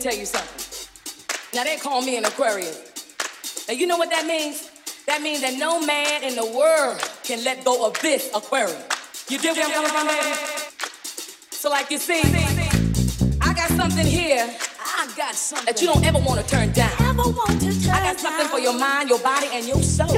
tell you something. Now they call me an Aquarius. Now you know what that means? That means that no man in the world can let go of this Aquarius. You dig where I'm coming from, baby? So like you see, I got something here. I got something that you don't ever want to turn down. I got something for your mind, your body, and your soul.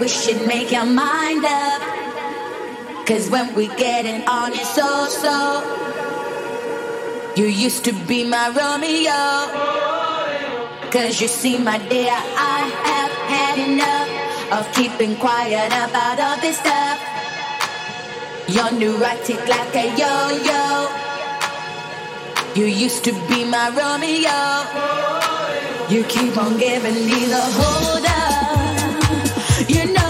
we should make our mind up. Cause when we getting on, it's so so. You used to be my Romeo. Cause you see, my dear, I have had enough of keeping quiet about all this stuff. You're neurotic like a yo yo. You used to be my Romeo. You keep on giving me the hold up. You know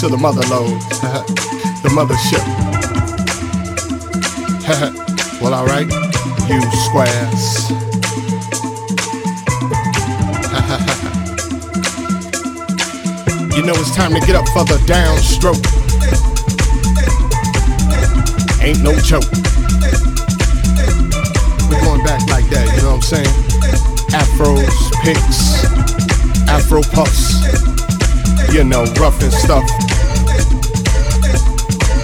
to the mother load, the mothership. well, alright, you squares. you know it's time to get up for the downstroke. Ain't no joke. We're going back like that, you know what I'm saying? Afros, picks, afro puffs, you know, rough and stuff.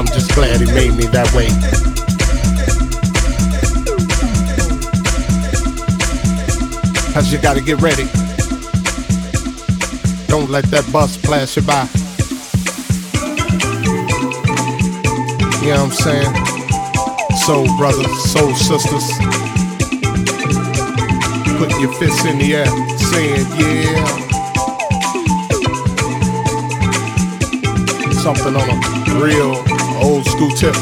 I'm just glad he made me that way. Cause you gotta get ready. Don't let that bus pass you by. You know what I'm saying? Soul brothers, soul sisters. Putting your fists in the air, saying yeah. Something on a real old school tip.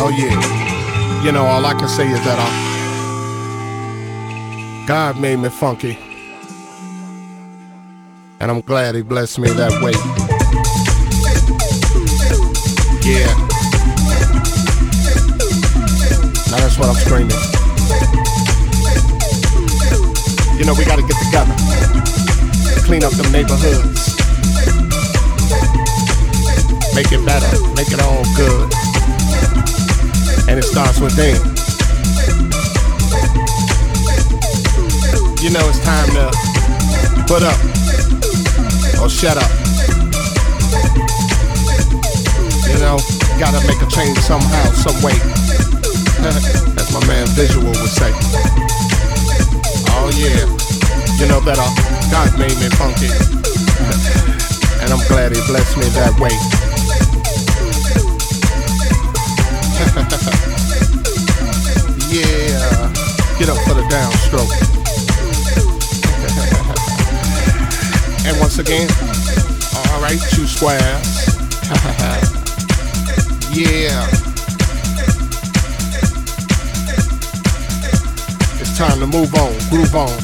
oh yeah. You know, all I can say is that I, God made me funky. And I'm glad he blessed me that way. Yeah. Now that's what I'm screaming. You know, we gotta get together. Clean up them neighborhoods. Make it better. Make it all good. And it starts within. You know, it's time to put up or shut up. You know, gotta make a change somehow, some way. As my man Visual would say. Oh yeah, you know that uh, God made me funky, and I'm glad He blessed me that way. Get up for the downstroke. and once again, all right, two squares. yeah. It's time to move on, groove on.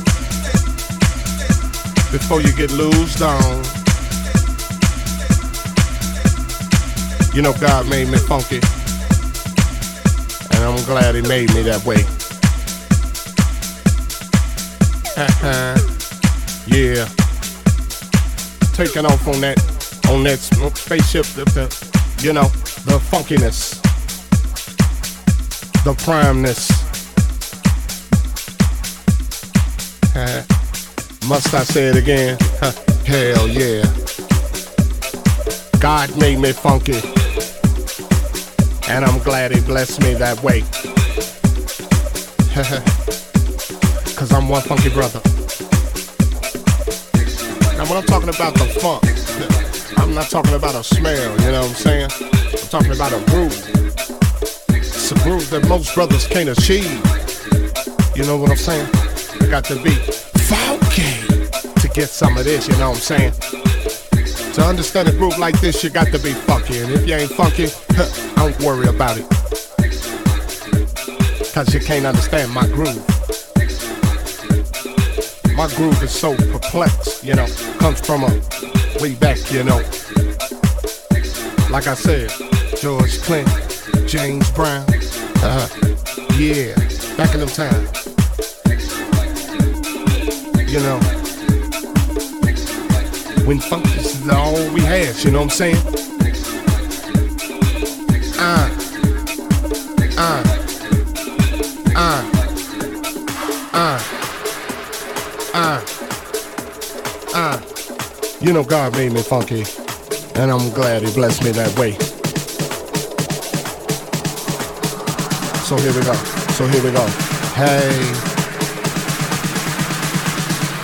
Before you get loosed on. You know God made me funky. And I'm glad he made me that way. yeah. Taking off on that on that spaceship, the, the, you know, the funkiness, the primeness. Must I say it again? Hell yeah. God made me funky. And I'm glad he blessed me that way. Cause I'm one funky brother. Now when I'm talking about the funk, I'm not talking about a smell, you know what I'm saying? I'm talking about a groove. It's a groove that most brothers can't achieve. You know what I'm saying? You got to be funky to get some of this, you know what I'm saying? To understand a groove like this, you got to be funky. And if you ain't funky, don't worry about it. Cause you can't understand my groove. My groove is so perplexed, you know, comes from a way back, you know. Like I said, George Clinton, James Brown, uh huh, yeah, back in them times. You know, when funk is all we had, you know what I'm saying? You know God made me funky, and I'm glad He blessed me that way. So here we go. So here we go. Hey.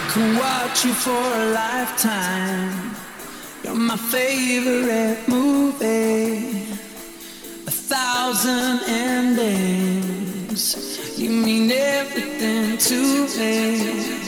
Could watch you for a lifetime You're my favorite movie a thousand endings. You mean everything to paradise.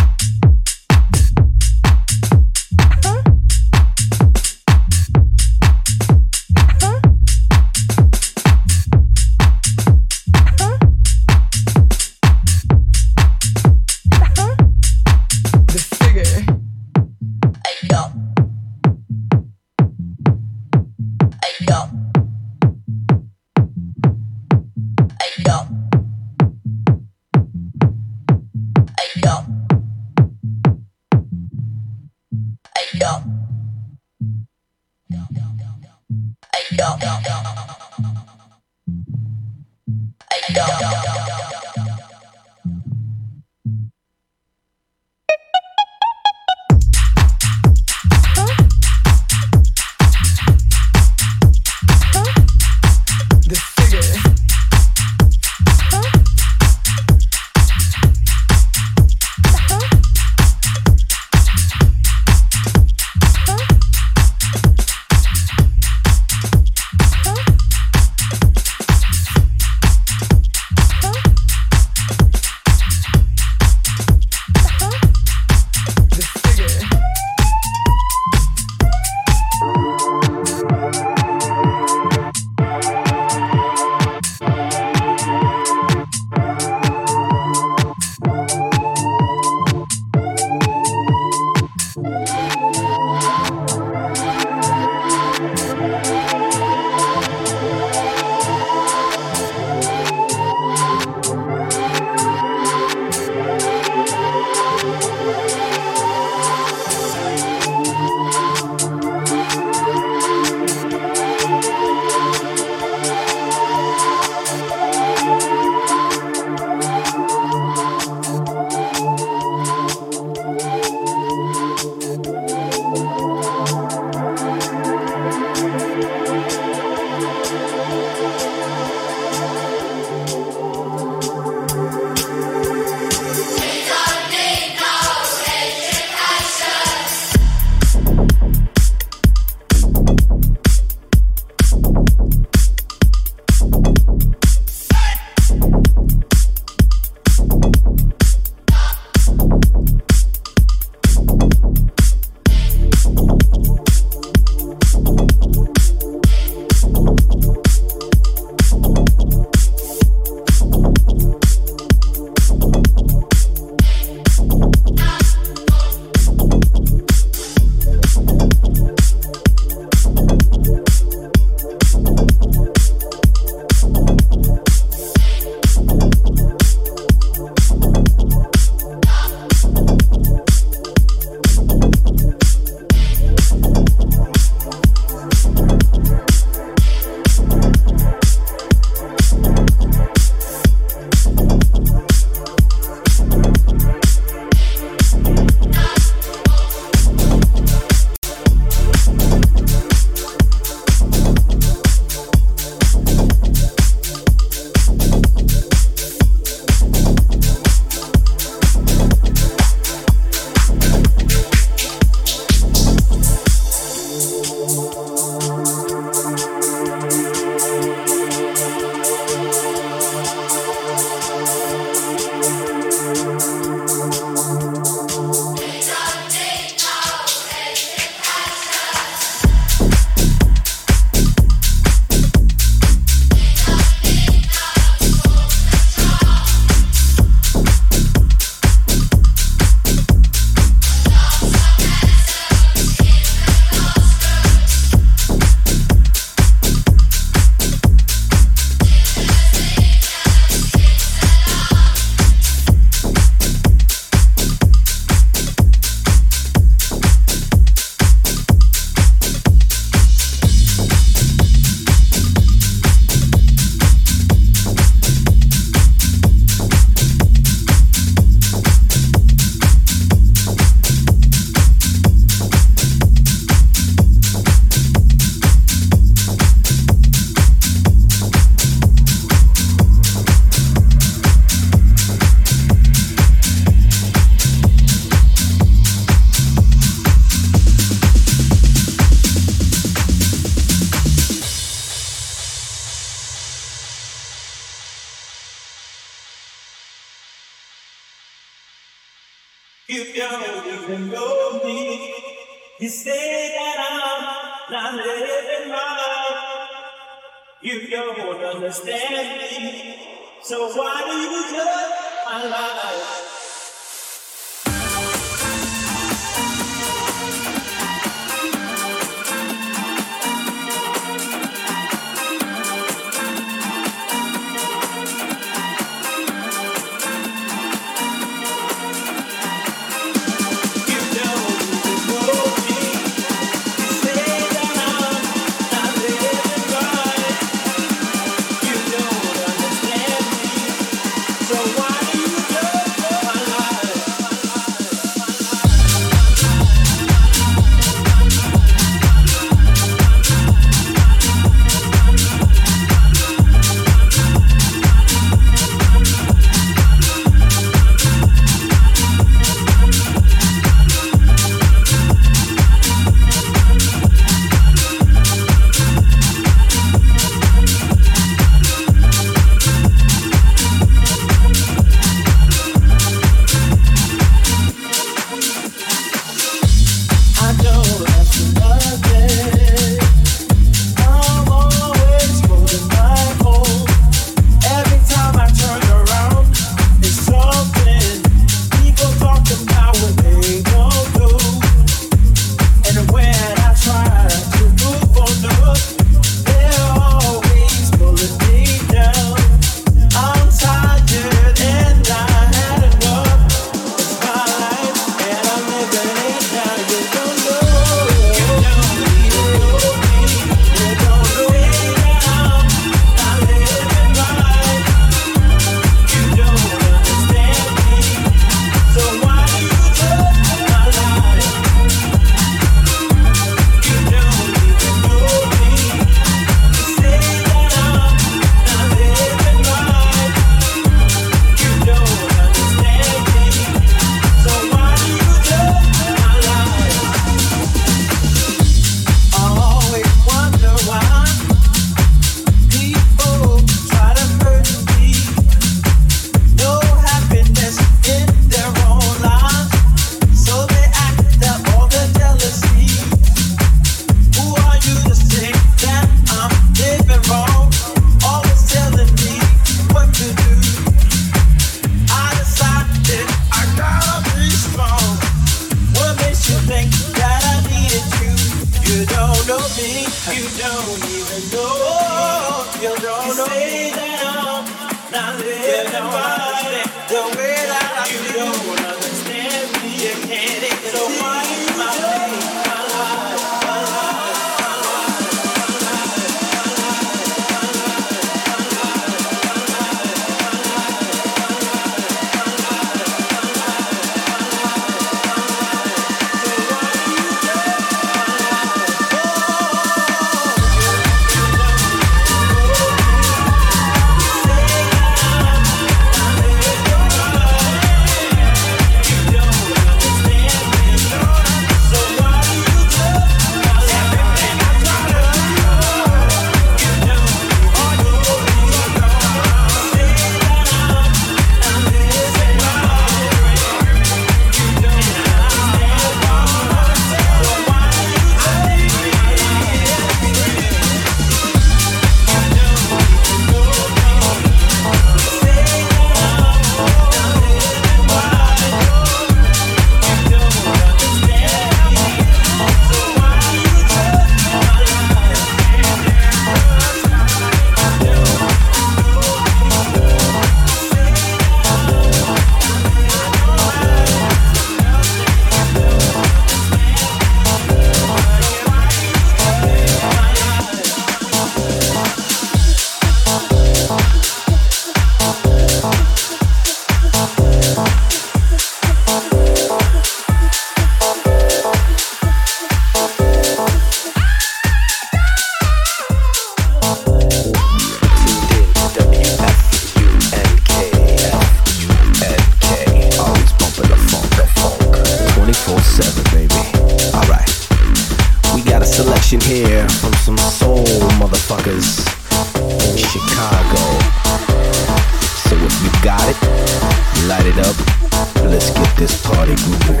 This party moving.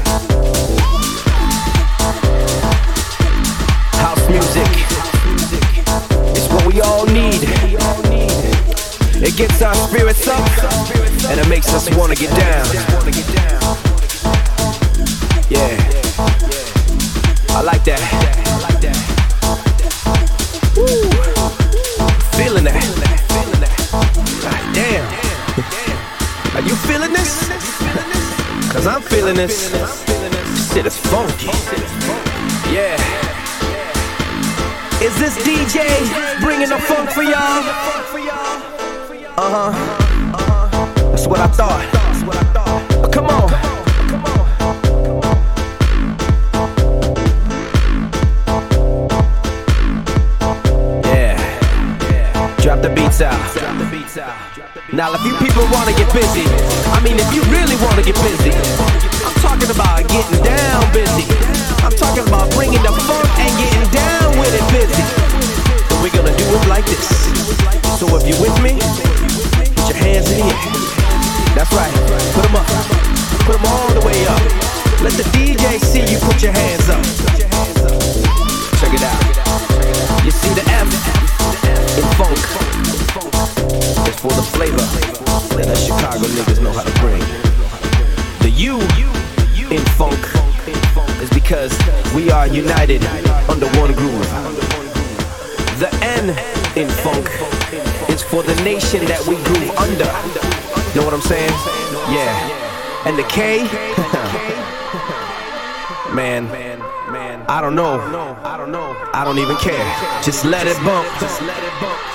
House music is what we all need. It gets our spirits up and it makes us wanna get down. Yeah, I like that. Cause I'm feeling this. Shit is funky. Yeah. Is this DJ bringing the funk for y'all? Uh huh. That's what I thought. But come on. Yeah. Drop the beats out. Now, if you people wanna get busy, I mean, if you really wanna get busy, I'm talking about getting down busy. I'm talking about bringing the funk and getting down with it busy. And we're gonna do it like this. So if you're with me, put your hands in the air. That's right. Put them up. Put them all the way up. Let the DJ see you put your hands up. Check it out. You see the F in funk. For the flavor that us Chicago niggas know how to bring. The U in funk is because we are united under one groove. The N in funk is for the nation that we groove under. Know what I'm saying? Yeah. And the K, man, I don't know. I don't know. I don't even care. Just let it bump. Just let it bump.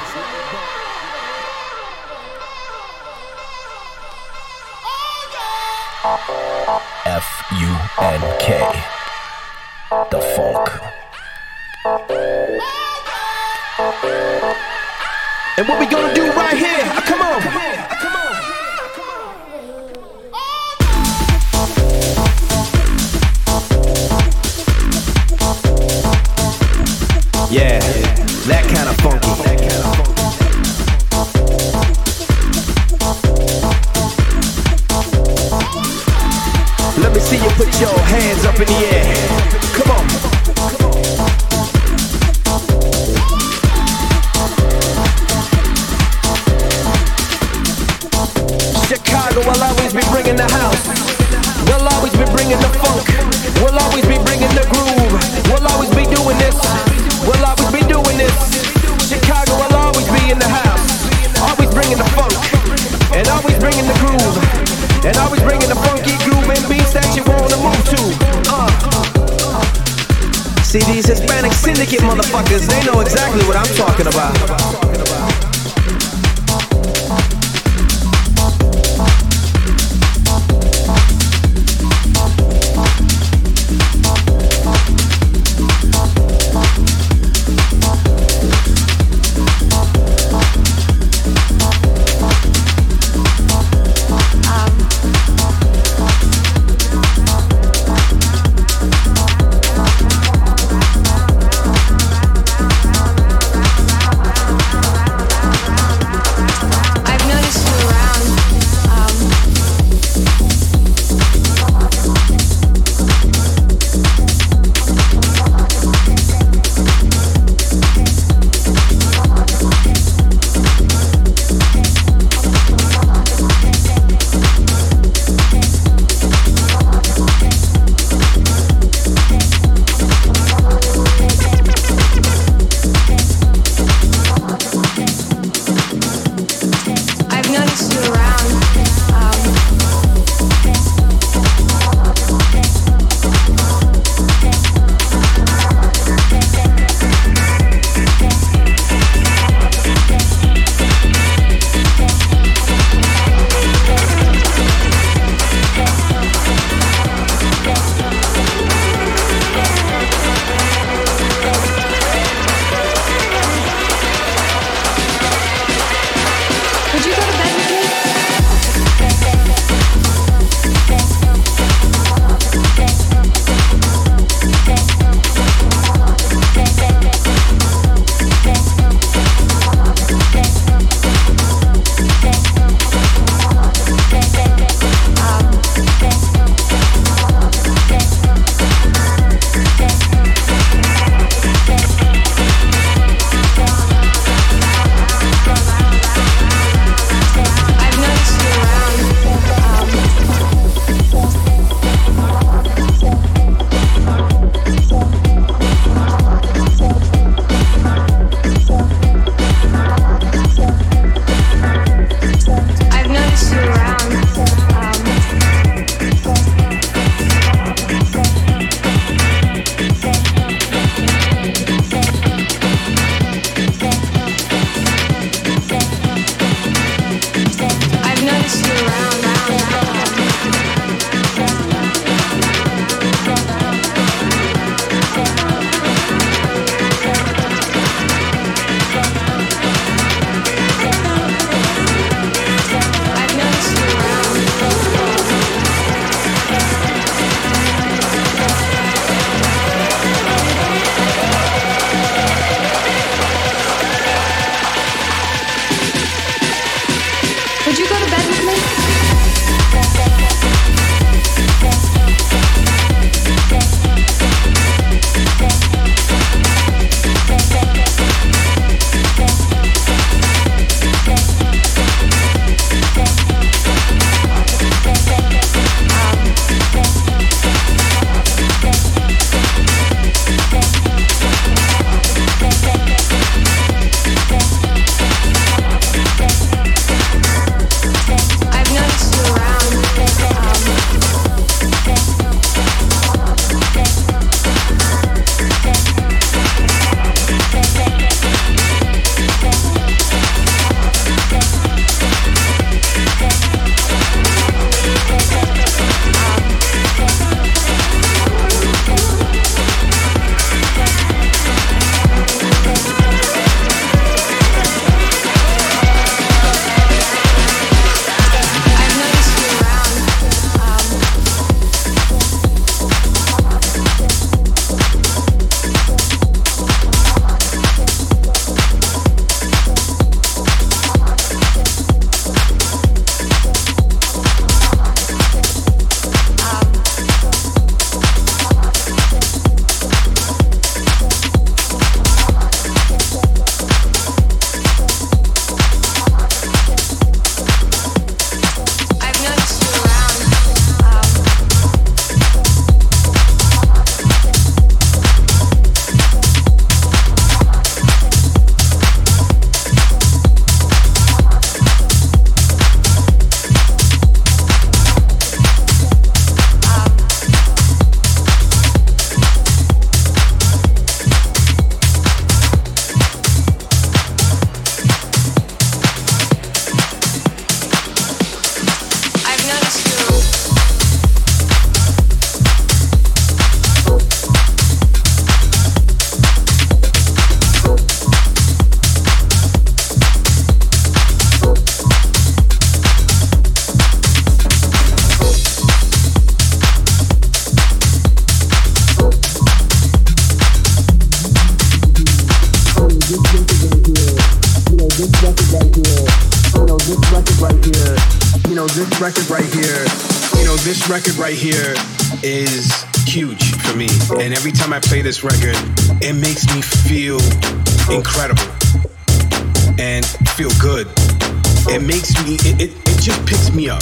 Record right here, you know, this record right here is huge for me. And every time I play this record, it makes me feel incredible and feel good. It makes me, it, it, it just picks me up.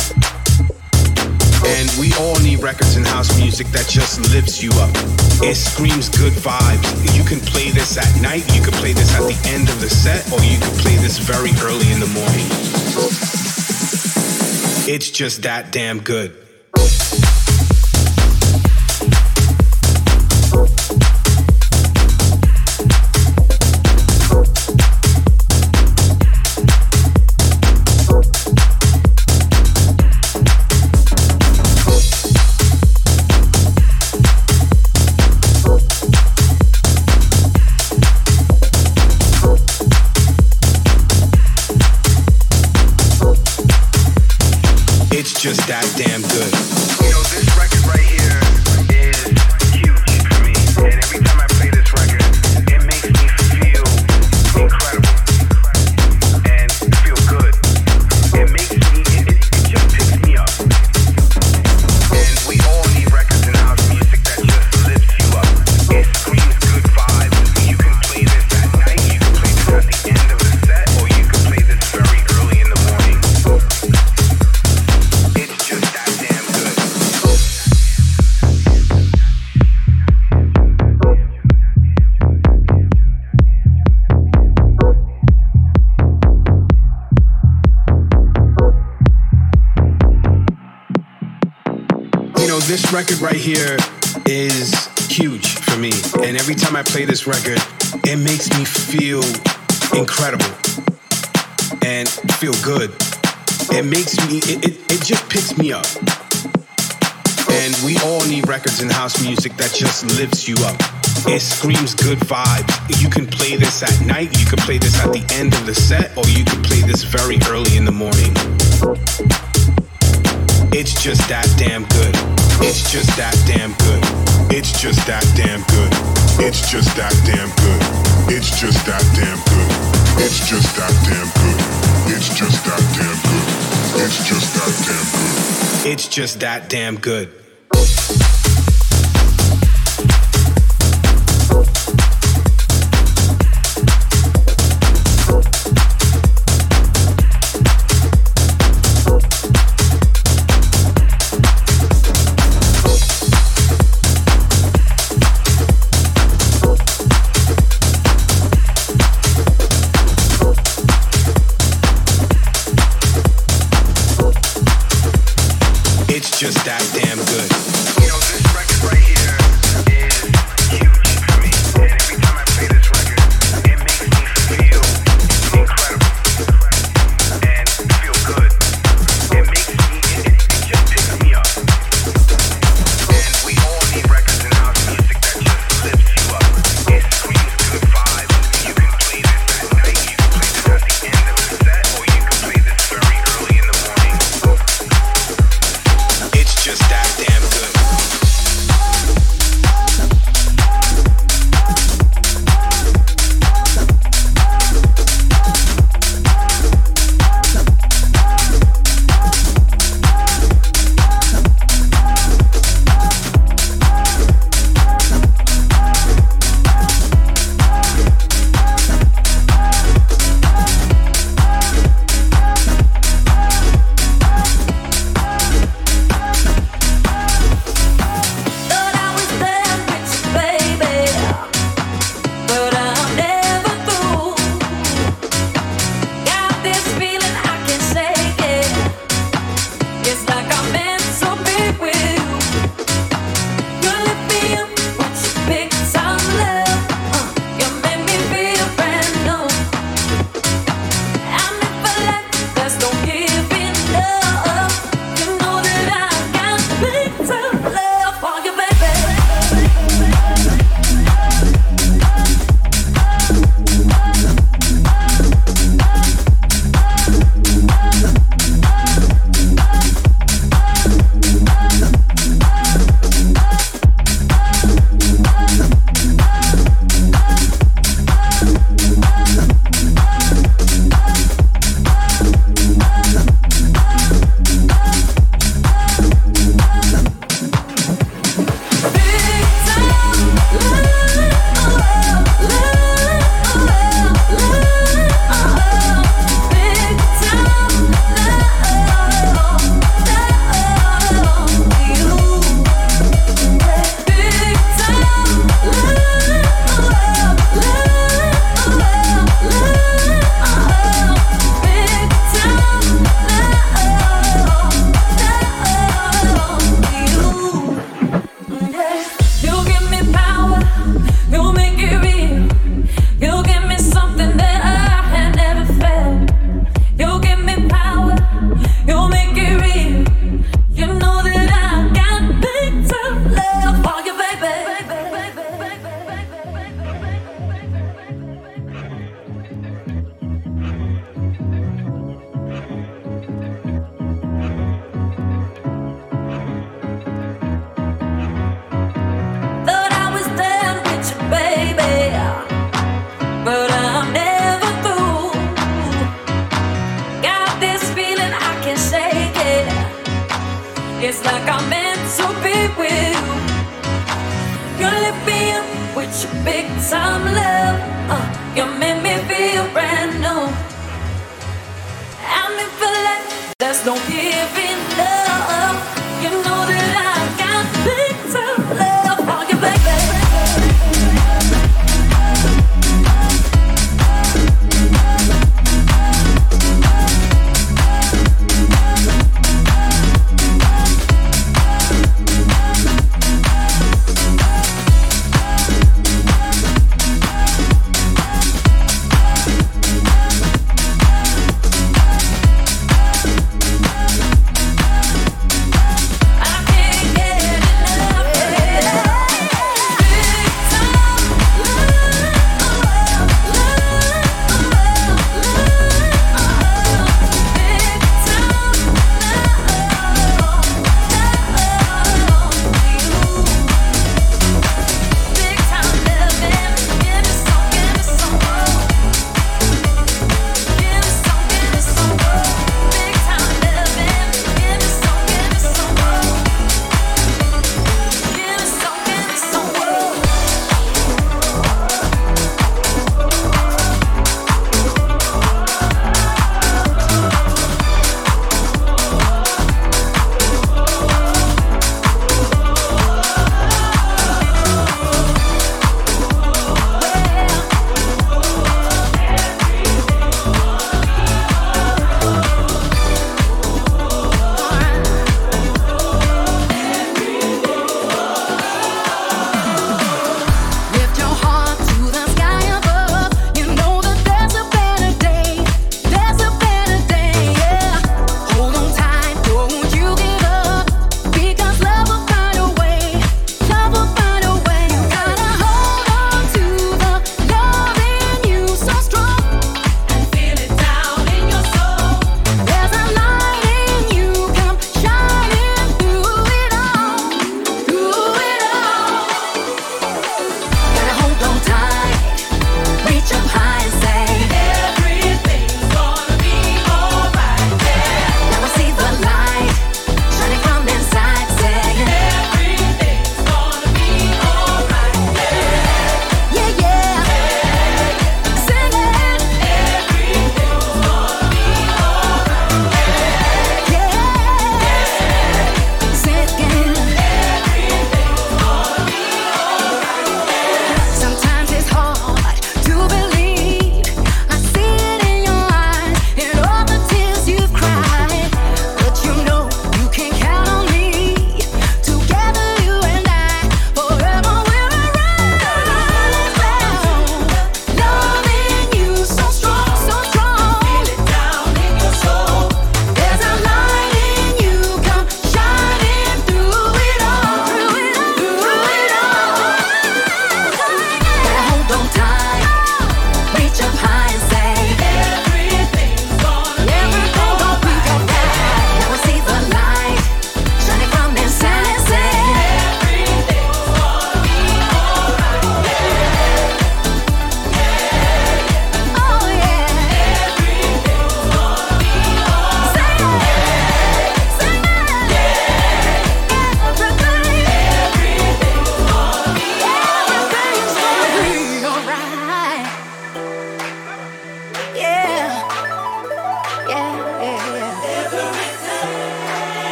And we all need records in house music that just lifts you up. It screams good vibes. You can play this at night, you can play this at the end of the set, or you can play this very early in the morning. It's just that damn good. Right here is huge for me. And every time I play this record, it makes me feel incredible and feel good. It makes me, it, it, it just picks me up. And we all need records in house music that just lifts you up. It screams good vibes. You can play this at night, you can play this at the end of the set, or you can play this very early in the morning. It's just that damn good. It's just that damn good. It's just that damn good. It's just that damn good. It's just that damn good. It's just that damn good. It's just that damn good. It's just that damn good. It's just that damn good.